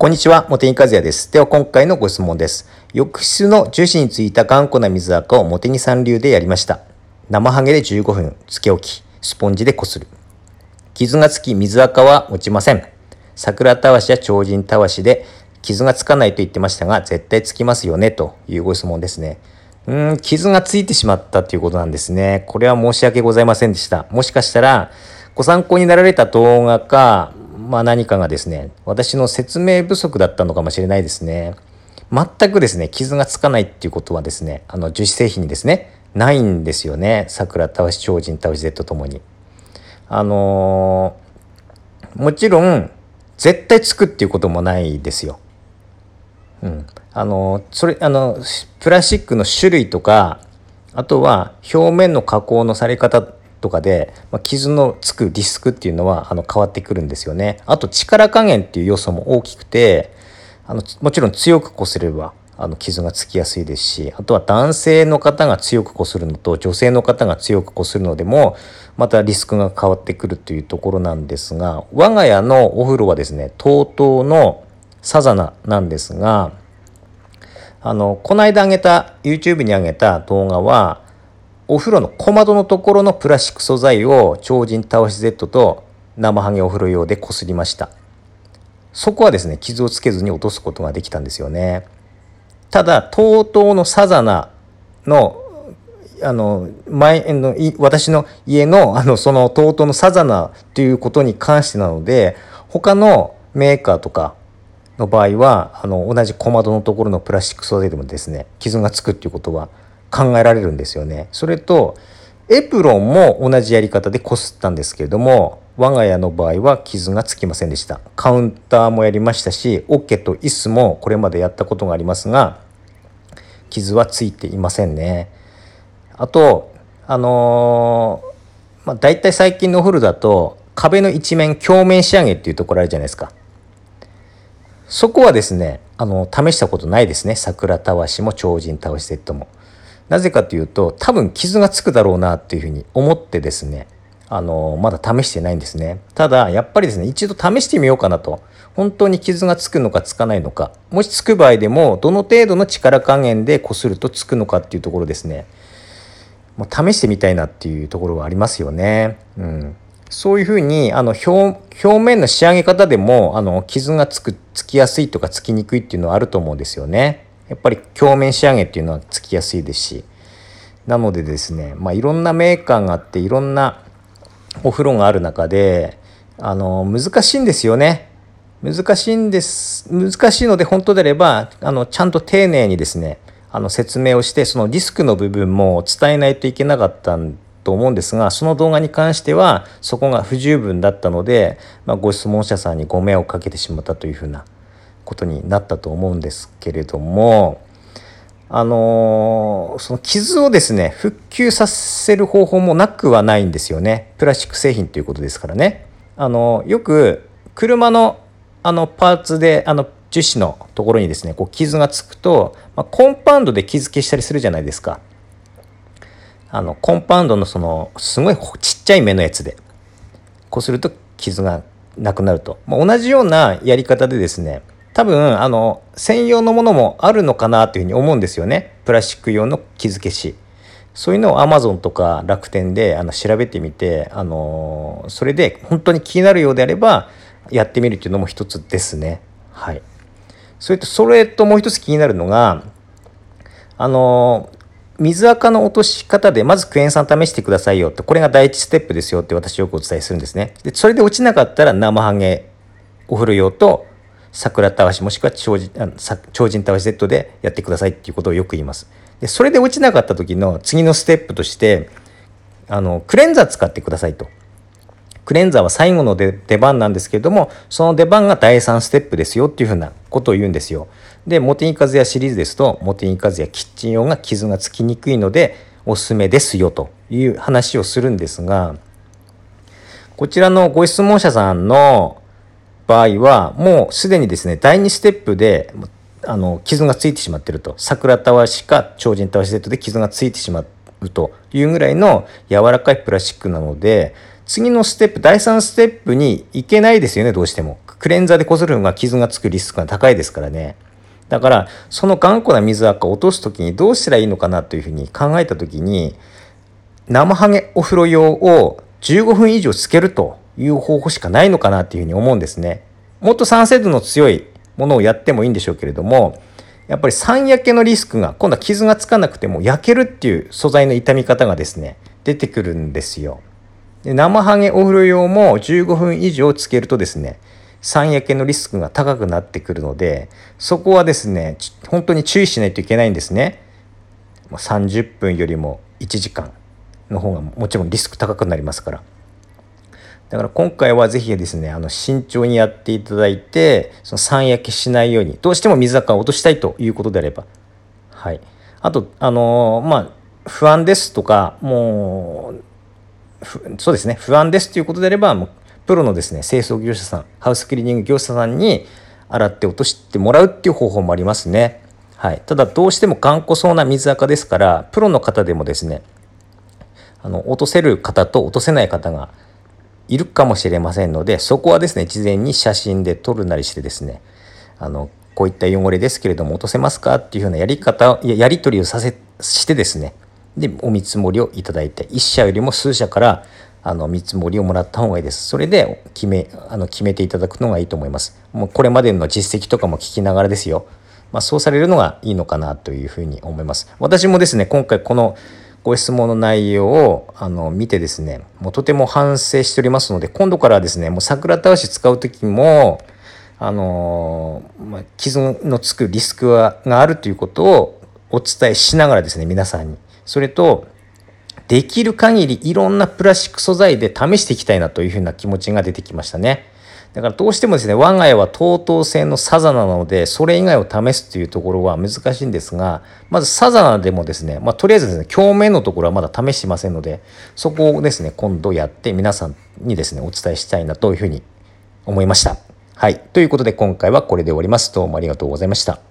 こんにちは、茂木和也です。では今回のご質問です。浴室の樹脂についた頑固な水垢を茂木さん流でやりました。生ハゲで15分つけ置き、スポンジでこする。傷がつき水垢は落ちません。桜たわしや超人たわしで傷がつかないと言ってましたが、絶対つきますよね、というご質問ですね。うーん、傷がついてしまったということなんですね。これは申し訳ございませんでした。もしかしたら、ご参考になられた動画か、まあ何かがですね、私の説明不足だったのかもしれないですね。全くですね、傷がつかないっていうことはですね、あの樹脂製品にですね、ないんですよね。桜たわし超人たわし Z ともに。あのー、もちろん、絶対つくっていうこともないですよ。うん。あのー、それ、あの、プラスチックの種類とか、あとは表面の加工のされ方とかで、まあ、傷のつくリスクっていうのはあの変わってくるんですよね。あと力加減っていう要素も大きくてあのもちろん強く擦ればあの傷がつきやすいですしあとは男性の方が強く擦るのと女性の方が強く擦るのでもまたリスクが変わってくるというところなんですが我が家のお風呂はですね TOTO のサザナなんですがあのこの間上げた YouTube に上げた動画はお風呂の小窓のところのプラスチック素材を超人倒し Z と生ハゲお風呂用でこすりました。そこはですね傷をつけずに落とすことができたんですよね。ただ TOTO のサザナのあの前の私の家のあのその TOTO のサザナということに関してなので他のメーカーとかの場合はあの同じ小窓のところのプラスチック素材でもですね傷がつくっていうことは考えられるんですよね。それとエプロンも同じやり方でこすったんですけれども我が家の場合は傷がつきませんでした。カウンターもやりましたしオッケーと椅子もこれまでやったことがありますが傷はついていませんね。あとあのー、まあ、大体最近のお風呂だと壁の一面鏡面仕上げっていうところあるじゃないですか。そこはですね、あの、試したことないですね。桜たわしも超人たわしセットも。なぜかというと多分傷がつくだろうなっていうふうに思ってですねあのまだ試してないんですね。ただやっぱりですね一度試してみようかなと。本当に傷がつくのかつかないのか。もしつく場合でもどの程度の力加減でこするとつくのかっていうところですね。もう試してみたいなっていうところはありますよね。うん、そういうふうにあの表表面の仕上げ方でもあの傷がつくつきやすいとかつきにくいっていうのはあると思うんですよね。やっぱり鏡面仕上げっていうのはつきやすいですしなのでですね、まあ、いろんなメーカーがあっていろんなお風呂がある中であの難しいんですよね。難しいんです難しいので本当であればあのちゃんと丁寧にですねあの説明をしてそのリスクの部分も伝えないといけなかったと思うんですがその動画に関してはそこが不十分だったので、まあ、ご質問者さんにご迷惑をかけてしまったというふうなことになったと思うんですけれどもあのその傷をですね復旧させる方法もなくはないんですよねプラスチック製品ということですからね。あのよく車のあのパーツであの樹脂のところにですねこう傷がつくと、まあ、コンパウンドで傷消したりするじゃないですか。あのコンパウンドのそのすごいちっちゃい目のやつでこうすると傷がなくなると、まあ、同じようなやり方でですね多分あの専用のものもあるのかなというふうに思うんですよね。プラスチック用の傷消しそういうのを Amazon とか楽天であの調べてみてあのそれで本当に気になるようであればやってみるっていうのも一つですね。はい。それとそれともう一つ気になるのがあの水垢の落とし方でまずクエン酸試してくださいよってこれが第一ステップですよって私よくお伝えするんですね。でそれで落ちなかったら生ハゲお風呂用と桜たわしもしくは超人あ超人たわし Z でやってくださいっていうことをよく言います。でそれで落ちなかった時の次のステップとしてあのクレンザー使ってくださいと。クレンザーは最後の出番なんですけれどもその出番が第3ステップですよっていうふうなことを言うんですよ。でモテニカズヤシリーズですとモテニカズヤキッチン用が傷がつきにくいのでおすすめですよという話をするんですがこちらのご質問者さんの場合はもうすでにですね第2ステップであの傷がついてしまってると。桜たわしか超人たわしセットで傷がついてしまうというぐらいの柔らかいプラスチックなので次のステップ第3ステップに行けないですよねどうしても。クレンザーでこするのが傷がつくリスクが高いですからね。だから、その頑固な水垢を落とす時にどうしたらいいのかなというふうに考えた時に、生ハゲお風呂用を15分以上つけると。いう方法しかないのかなっていうふうに思うんですね。もっと酸性度の強いものをやってもいいんでしょうけれども、やっぱり酸焼けのリスクが、今度は傷がつかなくても焼けるっていう素材の傷み方がですね、出てくるんですよ。で生ハゲお風呂用も15分以上つけるとですね、酸焼けのリスクが高くなってくるので、そこはですね、本当に注意しないといけないんですね。30分よりも1時間の方がもちろんリスク高くなりますから。だから今回はぜひですね、あの慎重にやっていただいて、その酸焼けしないように、どうしても水垢を落としたいということであれば、はい。あと、あのー、まあ、不安ですとか、もう、そうですね、不安ですということであれば、もうプロのですね、清掃業者さん、ハウスクリーニング業者さんに洗って落としてもらうっていう方法もありますね。はい。ただ、どうしても頑固そうな水垢ですから、プロの方でもですね、あの、落とせる方と落とせない方がいるかもしれませんので、そこはですね、事前に写真で撮るなりしてですね、あの、こういった汚れですけれども落とせますかっていうようなやり方、ややり取りをさせ、してですね、で、お見積もりをいただいて、1社よりも数社からあの見積もりをもらった方がいいです。それで決め、あの決めていただくのがいいと思います。もうこれまでの実績とかも聞きながらですよ。まあ、そうされるのがいいのかなというふうに思います。私もですね、今回このご質問の内容をあの見てですね、もうとても反省しておりますので、今度からはですね、もう桜倒し使う時も、あのまあ、傷のつくリスクがあるということをお伝えしながらですね、皆さんに。それと、できる限りいろんなプラスチック素材で試していきたいなというふうな気持ちが出てきましたね。だからどうしてもですね、我が家は TOTO 製のサザナなので、それ以外を試すというところは難しいんですが、まずサザナでもですね、まあ、とりあえずですね、表面のところはまだ試してませんので、そこをですね、今度やって皆さんにですね、お伝えしたいなというふうに思いました。はい。ということで今回はこれで終わります。どうもありがとうございました。